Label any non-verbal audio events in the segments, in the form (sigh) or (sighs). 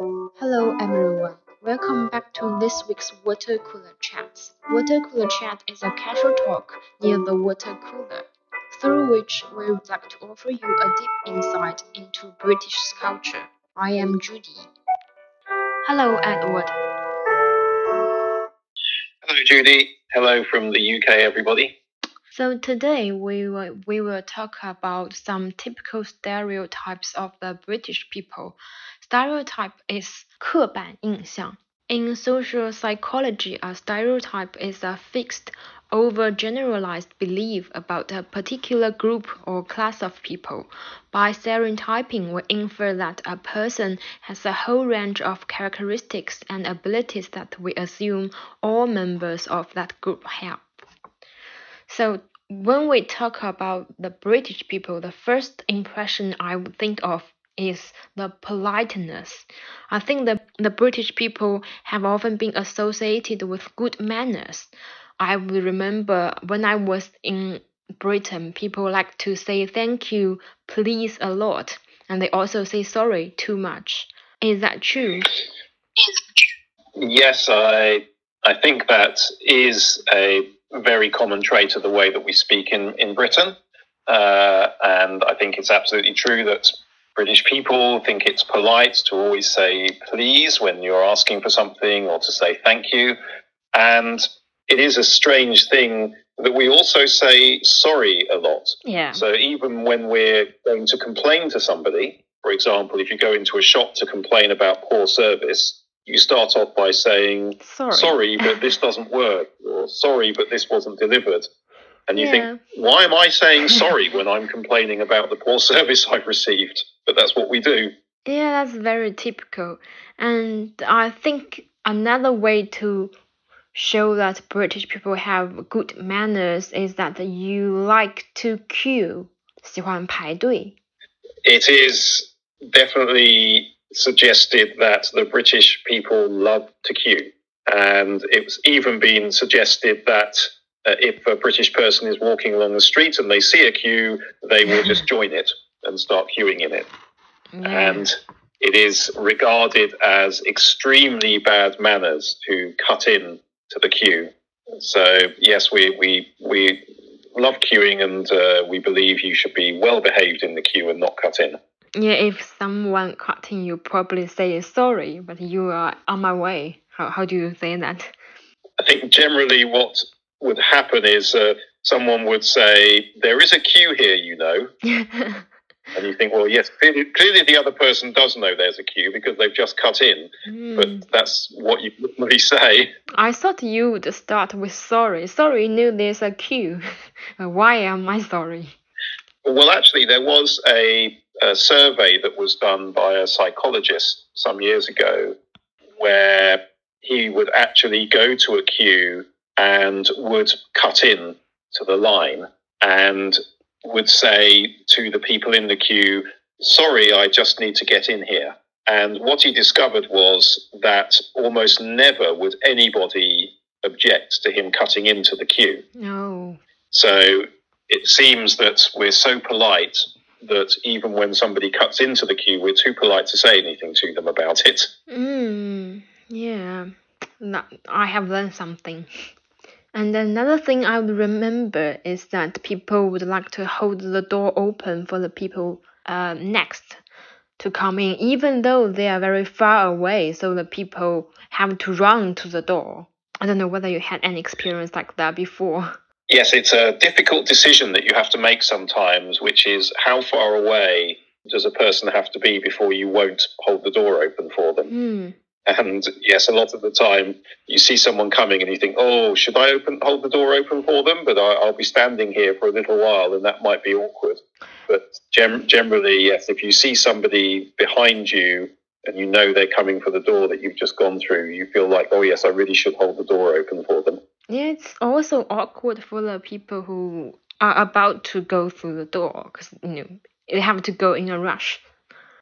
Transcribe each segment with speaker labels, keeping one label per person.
Speaker 1: Hello everyone. Welcome back to this week's Water Cooler Chats. Water Cooler Chat is a casual talk near the water cooler, through which we would like to offer you a deep insight into British culture. I am Judy. Hello, Edward.
Speaker 2: Hello, Judy. Hello from the UK, everybody.
Speaker 1: So today we will, we will talk about some typical stereotypes of the British people. Stereotype is 刻板印象. In social psychology, a stereotype is a fixed, overgeneralized belief about a particular group or class of people. By stereotyping, we infer that a person has a whole range of characteristics and abilities that we assume all members of that group have. So when we talk about the British people, the first impression I would think of is the politeness. I think the, the British people have often been associated with good manners. I will remember when I was in Britain, people like to say thank you, please a lot, and they also say sorry too much. Is that true?
Speaker 2: Yes, I I think that is a very common trait of the way that we speak in, in Britain. Uh, and I think it's absolutely true that British people think it's polite to always say please when you're asking for something or to say thank you. And it is a strange thing that we also say sorry a lot.
Speaker 1: Yeah.
Speaker 2: So even when we're going to complain to somebody, for example, if you go into a shop to complain about poor service, you start off by saying,
Speaker 1: Sorry.
Speaker 2: sorry, but this (laughs) doesn't work, or sorry, but this wasn't delivered. And you
Speaker 1: Yeah.
Speaker 2: think, why am I saying (laughs) sorry when I'm complaining about the poor (laughs) service I've received? But that's what we do.
Speaker 1: Yeah, that's very typical. And I think another way to show that British people have good manners is that you like to queue. 喜欢排队.
Speaker 2: It is definitely suggested that the British people love to queue. And it's even been suggested that uh, if a British person is walking along the street and they see a queue, they will just (laughs) join it and start queuing in it.
Speaker 1: Yeah.
Speaker 2: and it is regarded as extremely bad manners to cut in to the queue. So yes, we we we love queuing, and uh, we believe you should be well behaved in the queue and not cut in.
Speaker 1: Yeah, if someone cutting you probably say sorry, but you are on my way. How, how do you say that?
Speaker 2: I think generally what would happen is uh, someone would say, "There is a queue here, you know," (laughs) and you think, "Well, yes, clearly, clearly the other person does know there's a queue because they've just cut in."
Speaker 1: Hmm.
Speaker 2: But that's what you normally say.
Speaker 1: I thought you would start with sorry. Sorry, you knew there's a queue. (laughs) Why am I sorry?
Speaker 2: Well, actually, there was a, a survey that was done by a psychologist some years ago where he would actually go to a queue and would cut in to the line and would say to the people in the queue, Sorry, I just need to get in here. And what he discovered was that almost never would anybody object to him cutting into the queue.
Speaker 1: No.
Speaker 2: So it seems that we're so polite that even when somebody cuts into the queue, we're too polite to say anything to them about it.
Speaker 1: Mm, yeah, I have learned something. And another thing I would remember is that people would like to hold the door open for the people uh, next to come in, even though they are very far away, so the people have to run to the door. I don't know whether you had any experience like that before.
Speaker 2: Yes, it's a difficult decision that you have to make sometimes, which is how far away does a person have to be before you won't hold the door open for them?
Speaker 1: Hmm.
Speaker 2: And yes, a lot of the time you see someone coming and you think, oh, should I open hold the door open for them? But I, I'll be standing here for a little while and that might be awkward. But gem- generally, yes, if you see somebody behind you and you know they're coming for the door that you've just gone through, you feel like, oh, yes, I really should hold the door open for them.
Speaker 1: Yeah, it's also awkward for the people who are about to go through the door because you know they have to go in a rush.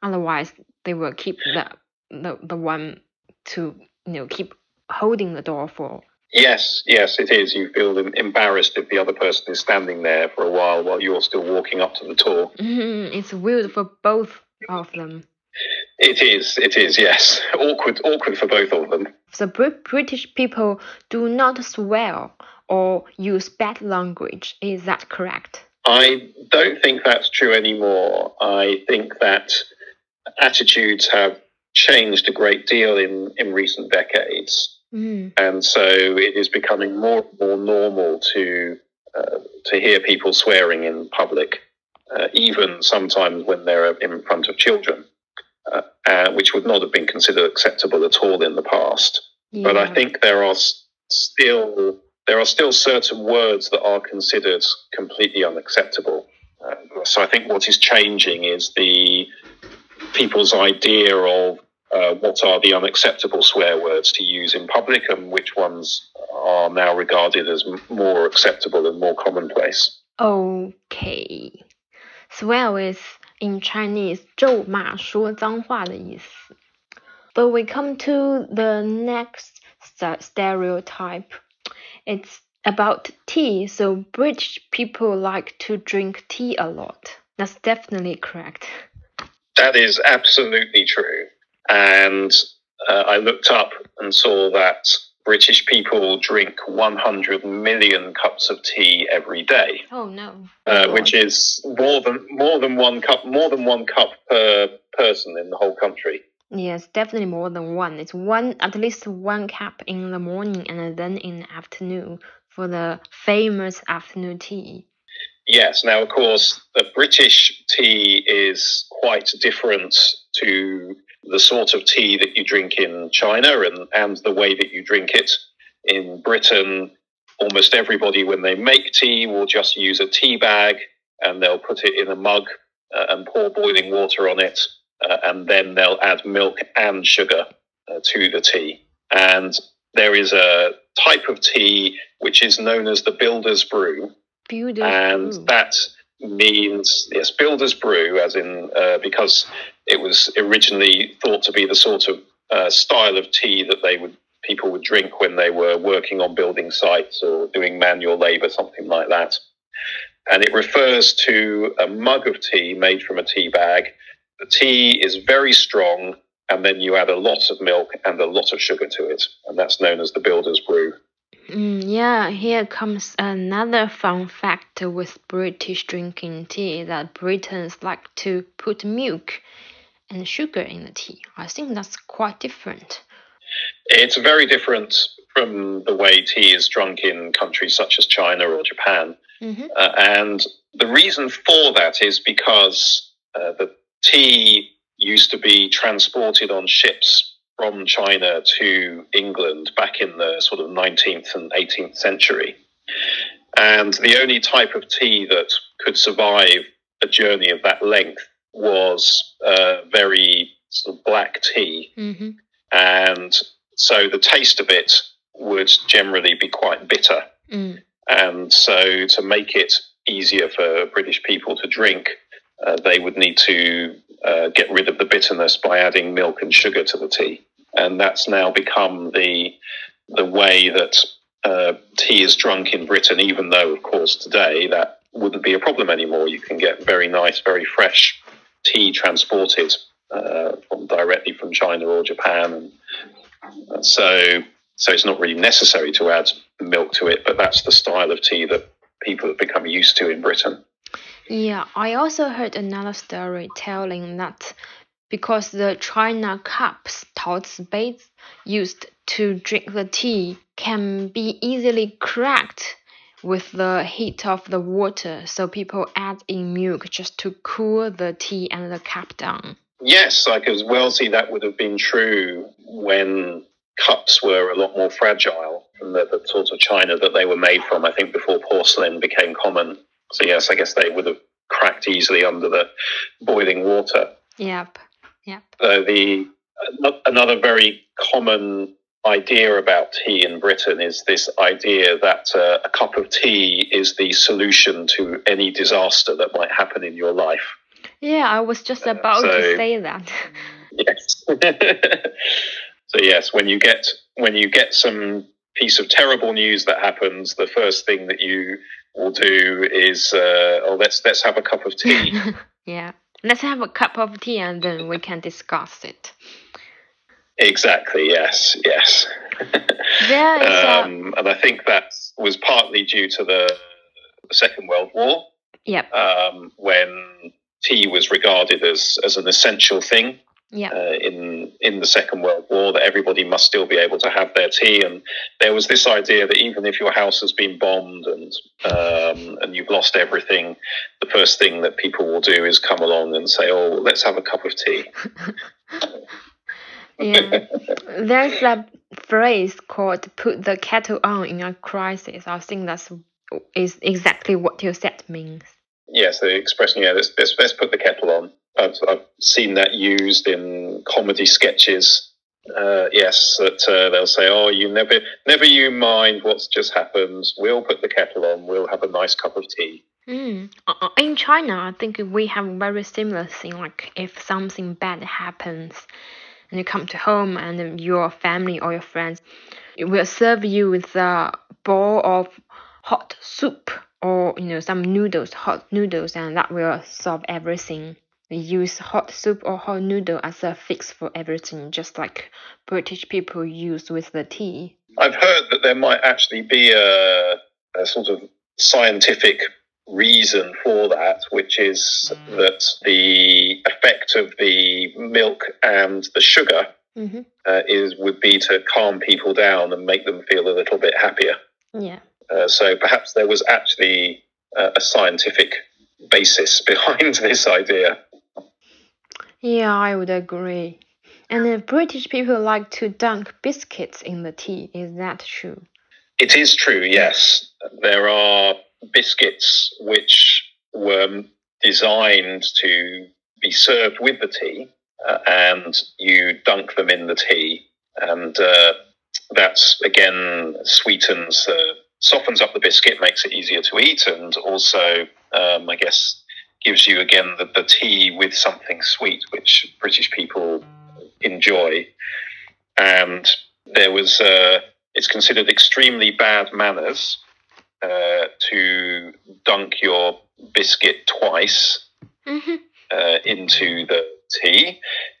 Speaker 1: Otherwise, they will keep the the, the one to you know keep holding the door for.
Speaker 2: Yes, yes, it is. You feel embarrassed if the other person is standing there for a while while you're still walking up to the door. (laughs)
Speaker 1: it's weird for both of them.
Speaker 2: It is. It is. Yes, (laughs) awkward. Awkward for both of them.
Speaker 1: The British people do not swear or use bad language. Is that correct?
Speaker 2: I don't think that's true anymore. I think that attitudes have changed a great deal in, in recent decades.
Speaker 1: Mm.
Speaker 2: And so it is becoming more and more normal to, uh, to hear people swearing in public, uh, even sometimes when they're in front of children, uh, which would not have been considered acceptable at all in the past.
Speaker 1: Yeah.
Speaker 2: But I think there are still there are still certain words that are considered completely unacceptable. Uh, so I think what is changing is the people's idea of uh, what are the unacceptable swear words to use in public and which ones are now regarded as more acceptable and more commonplace.
Speaker 1: Okay, swear is in Chinese 咒骂说脏话的意思。But we come to the next stereotype. It's about tea, so British people like to drink tea a lot. That's definitely correct.
Speaker 2: That is absolutely true. And uh, I looked up and saw that British people drink 100 million cups of tea every day.
Speaker 1: Oh no!
Speaker 2: Uh, which is more than more than one cup, more than one cup per person in the whole country.
Speaker 1: Yes, definitely more than one. It's one at least one cup in the morning and then in the afternoon for the famous afternoon tea.
Speaker 2: Yes, now of course the British tea is quite different to the sort of tea that you drink in China and, and the way that you drink it. In Britain, almost everybody, when they make tea, will just use a tea bag and they'll put it in a mug uh, and pour boiling water on it uh, and then they'll add milk and sugar uh, to the tea. And there is a type of tea which is known as the builder's brew. And that means, yes, builder's brew, as in, uh, because it was originally thought to be the sort of uh, style of tea that they would people would drink when they were working on building sites or doing manual labor, something like that. And it refers to a mug of tea made from a tea bag the tea is very strong, and then you add a lot of milk and a lot of sugar to it, and that's known as the builder's brew.
Speaker 1: Mm, yeah, here comes another fun fact with British drinking tea that Britons like to put milk and sugar in the tea. I think that's quite different.
Speaker 2: It's very different from the way tea is drunk in countries such as China or Japan.
Speaker 1: Mm-hmm.
Speaker 2: Uh, and the reason for that is because uh, the tea used to be transported on ships from China to England back in the sort of 19th and 18th century. And the only type of tea that could survive a journey of that length was uh, very sort of black tea.
Speaker 1: Mm-hmm.
Speaker 2: And so the taste of it would generally be quite bitter.
Speaker 1: Mm.
Speaker 2: And so to make it easier for British people to drink, uh, they would need to uh, get rid of the bitterness by adding milk and sugar to the tea, and that's now become the the way that uh, tea is drunk in Britain. Even though, of course, today that wouldn't be a problem anymore. You can get very nice, very fresh tea transported uh, from directly from China or Japan, and so so it's not really necessary to add milk to it. But that's the style of tea that people have become used to in Britain.
Speaker 1: Yeah, I also heard another story telling that because the china cups, Tao baits used to drink the tea can be easily cracked with the heat of the water, so people add in milk just to cool the tea and the cup down.
Speaker 2: Yes, I could as well see that would have been true when cups were a lot more fragile from the, the sort of china that they were made from, I think, before porcelain became common. So yes, I guess they would have cracked easily under the boiling water.
Speaker 1: Yep. Yep.
Speaker 2: So the another very common idea about tea in Britain is this idea that uh, a cup of tea is the solution to any disaster that might happen in your life.
Speaker 1: Yeah, I was just about
Speaker 2: so,
Speaker 1: to say that. (laughs)
Speaker 2: Yes. (laughs) so yes, when you get when you get some piece of terrible news that happens, the first thing that you will do is, uh, oh, let's let's have a cup of tea. (laughs)
Speaker 1: yeah. Let's have a cup of tea and then we can discuss it.
Speaker 2: Exactly. Yes. Yes. (laughs)
Speaker 1: There is a,
Speaker 2: um, and I think that was partly due to the, the Second World War,
Speaker 1: yep,
Speaker 2: um, when tea was regarded as as an essential thing
Speaker 1: yep,
Speaker 2: uh, in in the Second World War that everybody must still be able to have their tea, and there was this idea that even if your house has been bombed and um, and you've lost everything, the first thing that people will do is come along and say, "Oh, let's have a cup of tea." (laughs)
Speaker 1: yeah. There's a phrase called "put the kettle on" in a crisis. I think that's is exactly what you said means.
Speaker 2: Yes, the expression, yeah, let's, let's, let's put the kettle on. I've, I've seen that used in comedy sketches. Uh, yes, that uh, they'll say, "Oh, you never, never you mind what's just happened. We'll put the kettle on. We'll have a nice cup of tea."
Speaker 1: Mm. In China, I think we have very similar thing. Like if something bad happens, and you come to home, and your family or your friends it will serve you with a bowl of hot soup or you know some noodles, hot noodles, and that will solve everything. They use hot soup or hot noodle as a fix for everything, just like British people use with the tea.
Speaker 2: I've heard that there might actually be a, a sort of scientific reason for that, which is that the effect of the milk and the sugar
Speaker 1: hmm
Speaker 2: uh, is would be to calm people down and make them feel a little bit happier.
Speaker 1: Yeah.
Speaker 2: Uh, so perhaps there was actually uh, a scientific basis (laughs) behind this idea.
Speaker 1: Yeah, I would agree. And the British people like to dunk biscuits in the tea. Is that true?
Speaker 2: It is true, yes. There are biscuits which were designed to be served with the tea, uh, and you dunk them in the tea, and uh, that's again sweetens, uh, softens up the biscuit, makes it easier to eat, and also, um, I guess, gives you again the, the tea with something sweet, which British people enjoy. And there was, uh, it's considered extremely bad manners uh, to dunk your biscuit twice
Speaker 1: hmm
Speaker 2: uh, into the tea,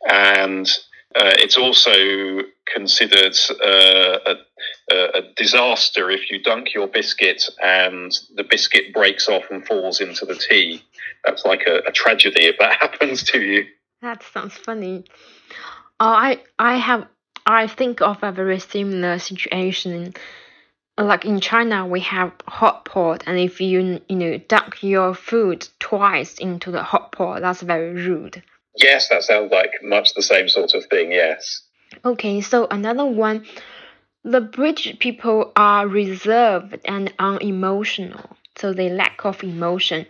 Speaker 2: and uh, it's also considered uh, a, a disaster if you dunk your biscuit and the biscuit breaks off and falls into the tea. That's like a, a tragedy if that (laughs) happens to you.
Speaker 1: That sounds funny. Uh, I I have I think of a very similar situation. Like in China, we have hot pot, and if you you know dunk your food twice into the hot pot, that's very rude.
Speaker 2: Yes, that sounds like much the same sort of thing. Yes.
Speaker 1: Okay, so another one, the British people are reserved and unemotional, so they lack of emotion.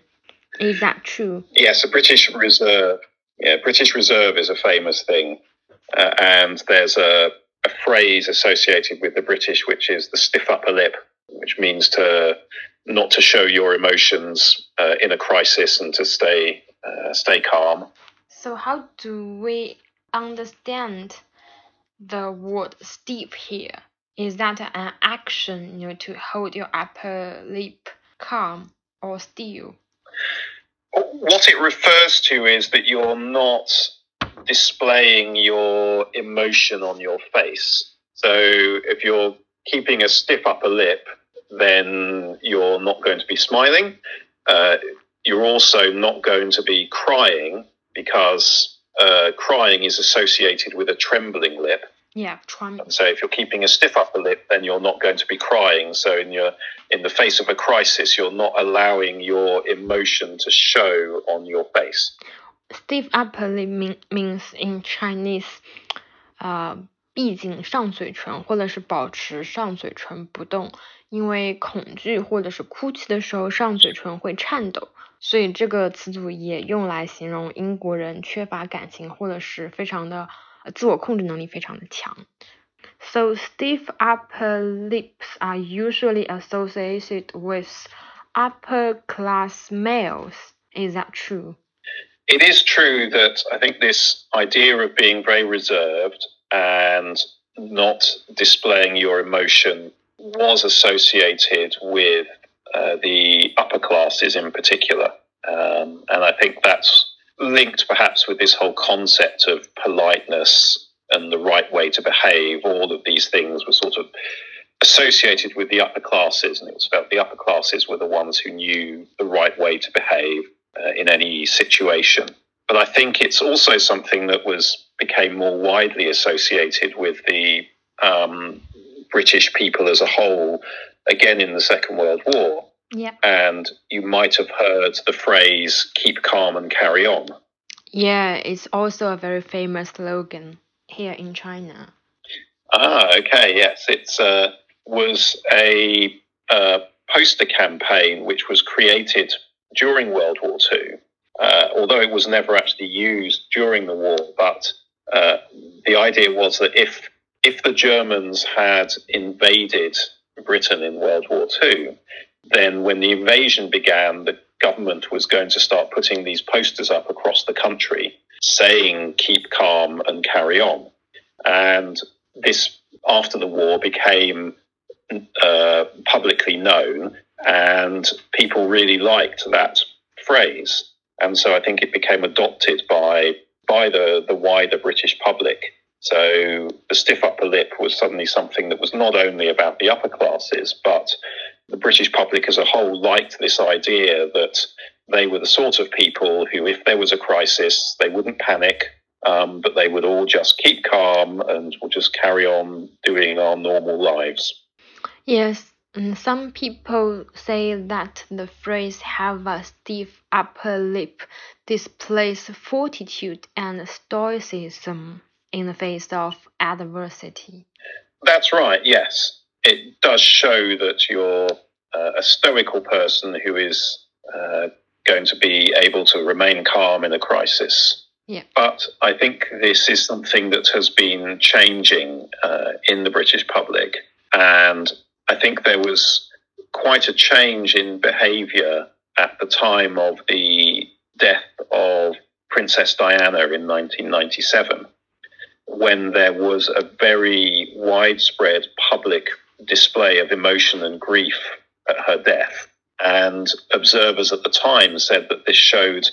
Speaker 1: Is that true?
Speaker 2: Yes, the British Reserve. Yeah, British Reserve is a famous thing, uh, and there's a, a phrase associated with the British, which is the stiff upper lip, which means to not to show your emotions uh, in a crisis and to stay uh, stay calm.
Speaker 1: So how do we understand the word steep here? Is that an action, you know, to hold your upper lip calm or still?
Speaker 2: What it refers to is that you're not displaying your emotion on your face. So if you're keeping a stiff upper lip, then you're not going to be smiling. Uh, you're also not going to be crying because uh, crying is associated with a trembling lip.
Speaker 1: Yeah, try.
Speaker 2: So if you're keeping a stiff upper lip, then you're not going to be crying. So in your in the face of a crisis, you're not allowing your emotion to show on your face.
Speaker 1: Stiff upper lip mean, means in Chinese, 呃，闭紧上嘴唇，或者是保持上嘴唇不动，因为恐惧或者是哭泣的时候，上嘴唇会颤抖，所以这个词组也用来形容英国人缺乏感情，或者是非常的呃 自我控制能力非常的强。So stiff upper lips are usually associated with upper class males. Is that true?
Speaker 2: It is true that I think this idea of being very reserved and not displaying your emotion was associated with uh, the upper classes in particular. Um, and I think that's linked perhaps with this whole concept of politeness and the right way to behave. All of these things were sort of associated with the upper classes, and it was felt the upper classes were the ones who knew the right way to behave uh, in any situation. But I think it's also something that was became more widely associated with the um, British people as a whole, again in the Second World War.
Speaker 1: Yeah.
Speaker 2: And you might have heard the phrase "keep calm and carry on."
Speaker 1: Yeah, it's also a very famous slogan here in China.
Speaker 2: Ah, okay, yes, it's uh, was a uh, poster campaign which was created during World War II, uh, although it was never actually used during the war. But uh, the idea was that if if the Germans had invaded Britain in World War II, then when the invasion began, the government was going to start putting these posters up across the country saying "Keep calm and carry on," and this after the war became uh, publicly known, and people really liked that phrase. And so I think it became adopted by by the, the wider British public. So the stiff upper lip was suddenly something that was not only about the upper classes, but the British public as a whole liked this idea that they were the sort of people who, if there was a crisis, they wouldn't panic, um, but they would all just keep calm and would just carry on doing our normal lives.
Speaker 1: Yes, and some people say that the phrase have a stiff upper lip displays fortitude and stoicism in the face of adversity.
Speaker 2: That's right, yes. It does show that you're uh, a stoical person who is uh, going to be able to remain calm in a crisis.
Speaker 1: Yeah.
Speaker 2: But I think this is something that has been changing uh, in the British public. And I think there was quite a change in behaviour at the time of the death of Princess Diana in 1997, when there was a very widespread public display of emotion and grief at her death. And observers at the time said that this showed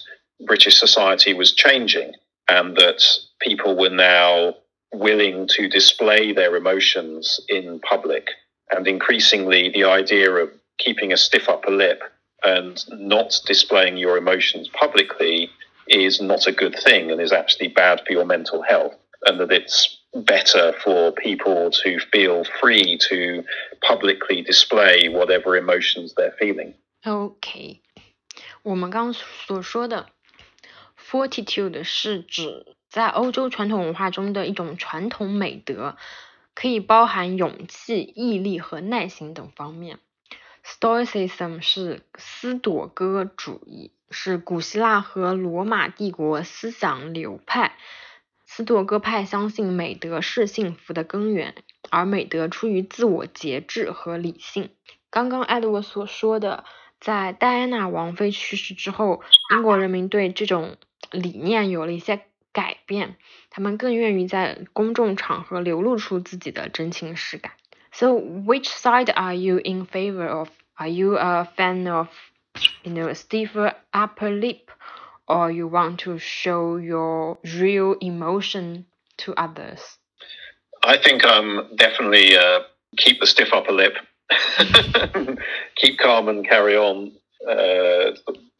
Speaker 2: British society was changing and that people were now willing to display their emotions in public and increasingly, the idea of keeping a stiff upper lip and not displaying your emotions publicly is not a good thing and is actually bad for your mental health. And that it's better for people to feel free to publicly display whatever emotions they're feeling.
Speaker 1: OK，我们刚刚所说的 fortitude 是指在欧洲传统文化中的一种传统美德。可以包含勇气、毅力和耐心等方面。Stoicism 是斯多哥主义，是古希腊和罗马帝国思想流派。斯多哥派相信美德是幸福的根源，而美德出于自我节制和理性。刚刚艾德沃所说的，在戴安娜王妃去世之后，英国人民对这种理念有了一些。改变，他们更愿意在公众场合流露出自己的真情实感。So, which side are you in favor of? Are you a fan of, you know stiffer upper lip, or you want to show your real emotion to others?
Speaker 2: I think I'm definitely uh, keep the stiff upper lip, (laughs) keep calm and carry on uh,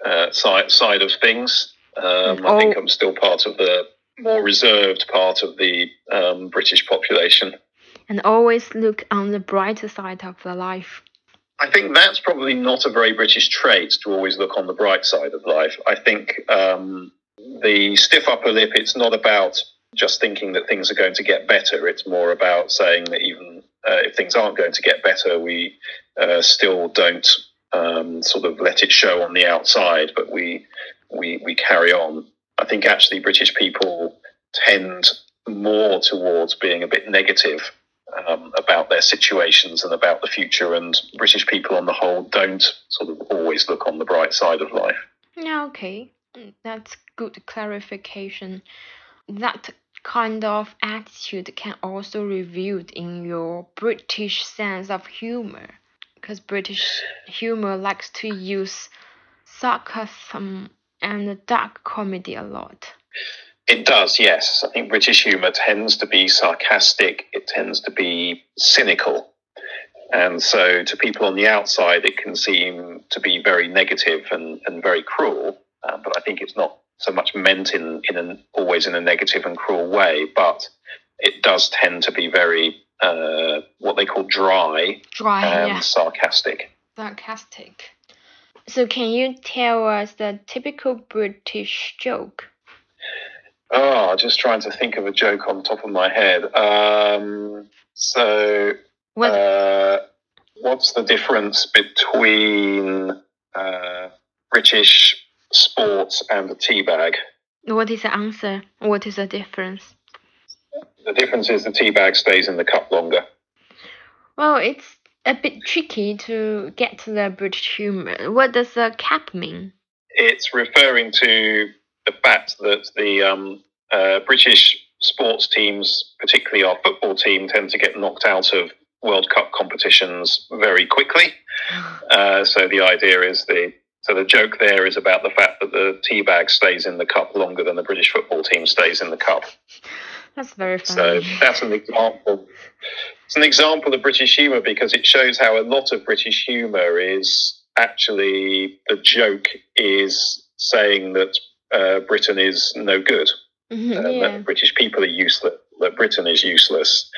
Speaker 2: uh, side side of things. Um, I think oh. I'm still part of the more reserved part of the um, British population.
Speaker 1: And always look on the brighter side of the life.
Speaker 2: I think that's probably not a very British trait to always look on the bright side of life. I think um, the stiff upper lip, it's not about just thinking that things are going to get better. It's more about saying that even uh, if things aren't going to get better, we uh, still don't um, sort of let it show on the outside, but we we, we carry on. I think actually British people tend more towards being a bit negative um, about their situations and about the future, and British people on the whole don't sort of always look on the bright side of life.
Speaker 1: Yeah, okay, that's good clarification. That kind of attitude can also be revealed in your British sense of humor, because British humor likes to use sarcasm and dark comedy a lot.
Speaker 2: It does, yes. I think British humour tends to be sarcastic, it tends to be cynical. And so to people on the outside, it can seem to be very negative and, and very cruel. Uh, but I think it's not so much meant in, in an, always in a negative and cruel way, but it does tend to be very uh, what they call dry,
Speaker 1: Dry,
Speaker 2: and
Speaker 1: yeah.
Speaker 2: sarcastic.
Speaker 1: Sarcastic. So can you tell us the typical British joke?
Speaker 2: Oh, just trying to think of a joke on top of my head. Um, so, uh, what's the difference between uh, British sports and the tea bag?
Speaker 1: what is the answer? What is the difference?
Speaker 2: The difference is the tea bag stays in the cup longer.
Speaker 1: Well, it's a bit tricky to get to the British humor. What does the cap mean?
Speaker 2: It's referring to the fact that the um, uh, British sports teams, particularly our football team, tend to get knocked out of World Cup competitions very quickly. (sighs) Uh, so the idea is the so the joke there is about the fact that the tea bag stays in the cup longer than the British football team stays in the cup.
Speaker 1: That's very funny.
Speaker 2: So that's an example. It's an example of British humour because it shows how a lot of British humour is actually the joke is saying that uh, Britain is no good,
Speaker 1: Mhm,
Speaker 2: uh,
Speaker 1: yeah.
Speaker 2: that British people are useless, that Britain is useless.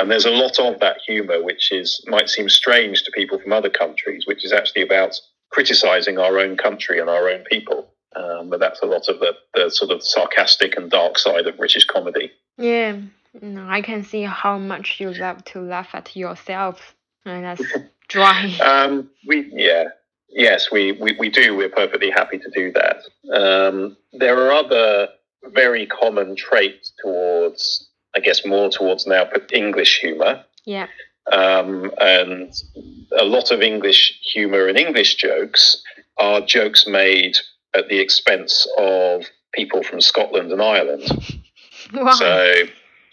Speaker 2: And there's a lot of that humour which is might seem strange to people from other countries, which is actually about criticising our own country and our own people. Um, but that's a lot of the, the sort of sarcastic and dark side of British comedy.
Speaker 1: Yeah, no, I can see how much you love to laugh at yourself. And that's (laughs) dry.
Speaker 2: Um, we yeah yes we, we we do we're perfectly happy to do that. Um, there are other very common traits towards I guess more towards now but English humour.
Speaker 1: Yeah.
Speaker 2: Um, and a lot of English humour and English jokes are jokes made at the expense of people from Scotland and Ireland. (laughs)
Speaker 1: Why?
Speaker 2: So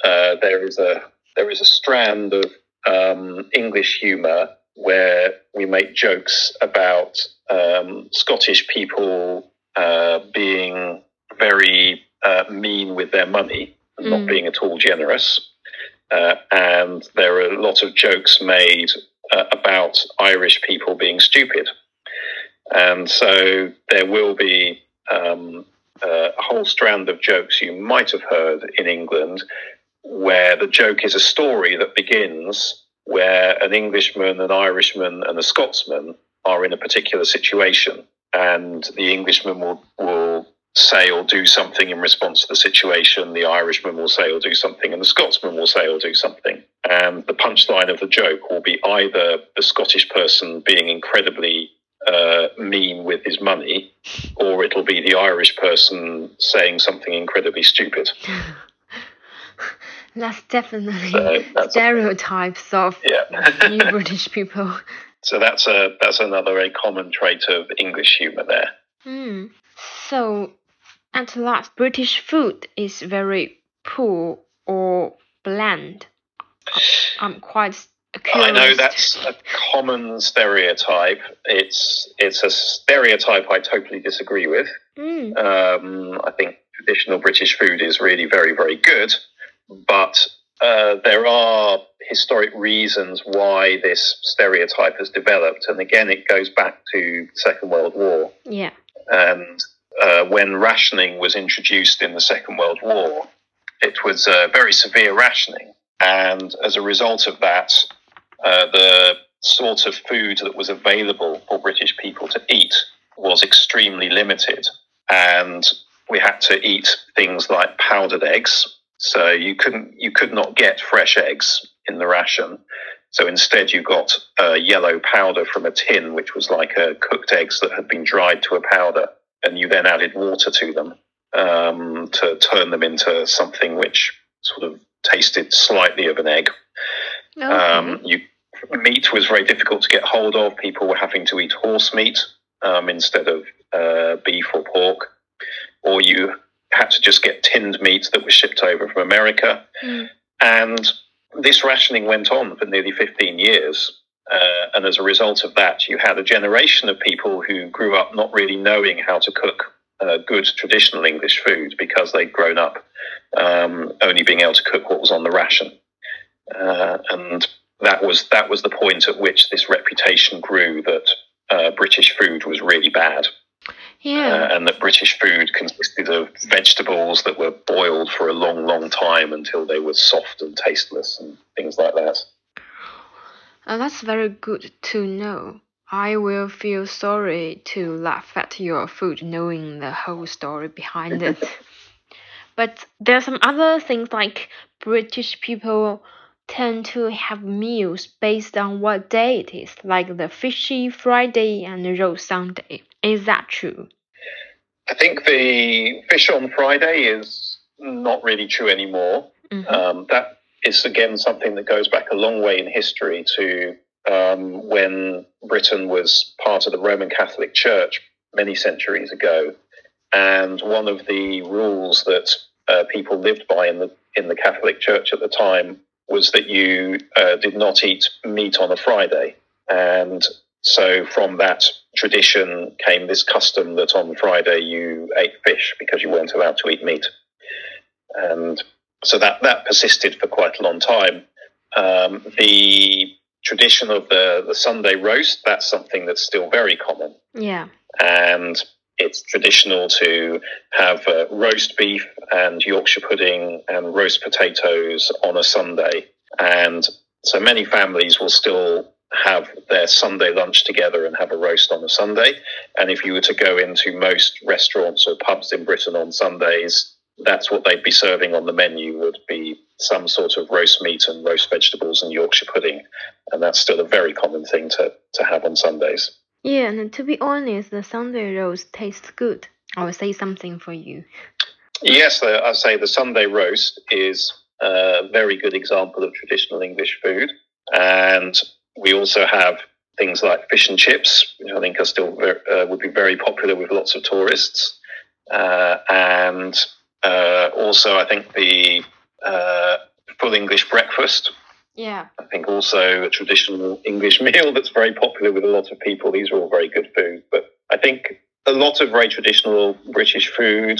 Speaker 2: uh, there is a there is a strand of um, English humour where we make jokes about um, Scottish people uh, being very uh, mean with their money and not
Speaker 1: Mm.
Speaker 2: being at all generous. Uh, and there are a lot of jokes made uh, about Irish people being stupid. And so there will be um, uh, a whole strand of jokes you might have heard in England where the joke is a story that begins where an Englishman, an Irishman, and a Scotsman are in a particular situation, and the Englishman will, will say or do something in response to the situation, the Irishman will say or do something, and the Scotsman will say or do something. And the punchline of the joke will be either the Scottish person being incredibly uh, mean with his money, or it'll be the Irish person saying something incredibly stupid. (laughs)
Speaker 1: That's definitely
Speaker 2: So that's a-
Speaker 1: stereotypes of
Speaker 2: Yeah.
Speaker 1: you British people. (laughs)
Speaker 2: so that's a that's another very common trait of English humour there.
Speaker 1: Hmm. So, at last, British food is very poor or bland. I'm quite curious.
Speaker 2: I know that's a common stereotype. It's it's a stereotype I totally disagree with.
Speaker 1: Hmm.
Speaker 2: Um, I think traditional British food is really very very good, but uh, there are historic reasons why this stereotype has developed, and again, it goes back to the Second World War.
Speaker 1: Yeah.
Speaker 2: And uh, when rationing was introduced in the Second World War, it was uh, very severe rationing. And as a result of that, uh, the sort of food that was available for British people to eat was extremely limited. And we had to eat things like powdered eggs. So you couldn't, you could not get fresh eggs in the ration. So instead, you got uh, yellow powder from a tin, which was like uh, cooked eggs that had been dried to a powder, and you then added water to them um, to turn them into something which sort of tasted slightly of an egg.
Speaker 1: Okay.
Speaker 2: Um, you, meat was very difficult to get hold of. People were having to eat horse meat um, instead of uh, beef or pork, or you had to just get tinned meat that was shipped over from America.
Speaker 1: Hmm.
Speaker 2: And this rationing went on for nearly 15 years. Uh, and as a result of that, you had a generation of people who grew up not really knowing how to cook uh, good traditional English food because they'd grown up um, only being able to cook what was on the ration, uh, and that was that was the point at which this reputation grew that uh, British food was really bad.
Speaker 1: Yeah.
Speaker 2: Uh, and that British food consisted of vegetables that were boiled for a long, long time until they were soft and tasteless and things like that.
Speaker 1: Uh, that's very good to know. I will feel sorry to laugh at your food knowing the whole story behind it. (laughs) but there are some other things like British people tend to have meals based on what day it is, like the Fishy Friday and the Roast Sunday. Is that true?
Speaker 2: I think the fish on Friday is not really true anymore.
Speaker 1: Mm-hmm.
Speaker 2: Um, that is again something that goes back a long way in history to um, when Britain was part of the Roman Catholic Church many centuries ago, and one of the rules that uh, people lived by in the in the Catholic Church at the time was that you uh, did not eat meat on a Friday, and so from that tradition came this custom that on Friday you ate fish because you weren't allowed to eat meat, and so that that persisted for quite a long time. Um, the tradition of the, the Sunday roast, that's something that's still very common.
Speaker 1: Yeah.
Speaker 2: And it's traditional to have uh, roast beef and Yorkshire pudding and roast potatoes on a Sunday. And so many families will still have their Sunday lunch together and have a roast on a Sunday. And if you were to go into most restaurants or pubs in Britain on Sundays, that's what they'd be serving on the menu would be some sort of roast meat and roast vegetables and Yorkshire pudding. And that's still a very common thing to, to have on Sundays.
Speaker 1: Yeah, and to be honest, the Sunday roast tastes good. I will say something for you.
Speaker 2: Yes, I say the Sunday roast is a very good example of traditional English food. And we also have things like fish and chips, which I think are still very, uh, would be very popular with lots of tourists. Uh, and uh, also, I think the uh, full English breakfast.
Speaker 1: Yeah.
Speaker 2: I think also a traditional English (laughs) meal that's very popular with a lot of people. These are all very good food. But I think a lot of very traditional British food,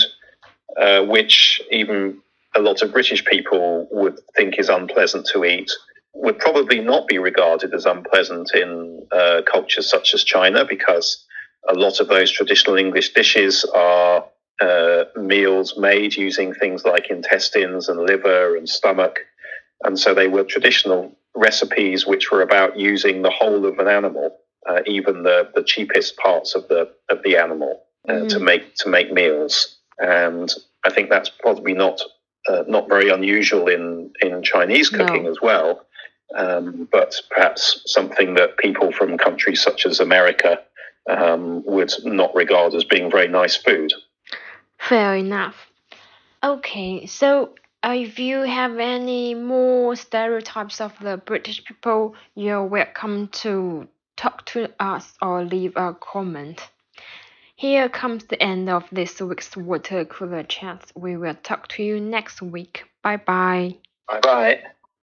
Speaker 2: uh, which even a lot of British people would think is unpleasant to eat, would probably not be regarded as unpleasant in uh, cultures such as China because a lot of those traditional English dishes are uh, meals made using things like intestines and liver and stomach. And so they were traditional recipes which were about using the whole of an animal, uh, even the, the cheapest parts of the of the animal, uh, mm. to make to make meals. And I think that's probably not uh, not very unusual in in Chinese cooking no. as well. Um, but perhaps something that people from countries such as America um, would not regard as being very nice food.
Speaker 1: Fair enough. Okay, so Uh, if you have any more stereotypes of the British people, you're welcome to talk to us or leave a comment. Here comes the end of this week's water cooler chat. We will talk to you next week. Bye bye.
Speaker 2: Bye bye.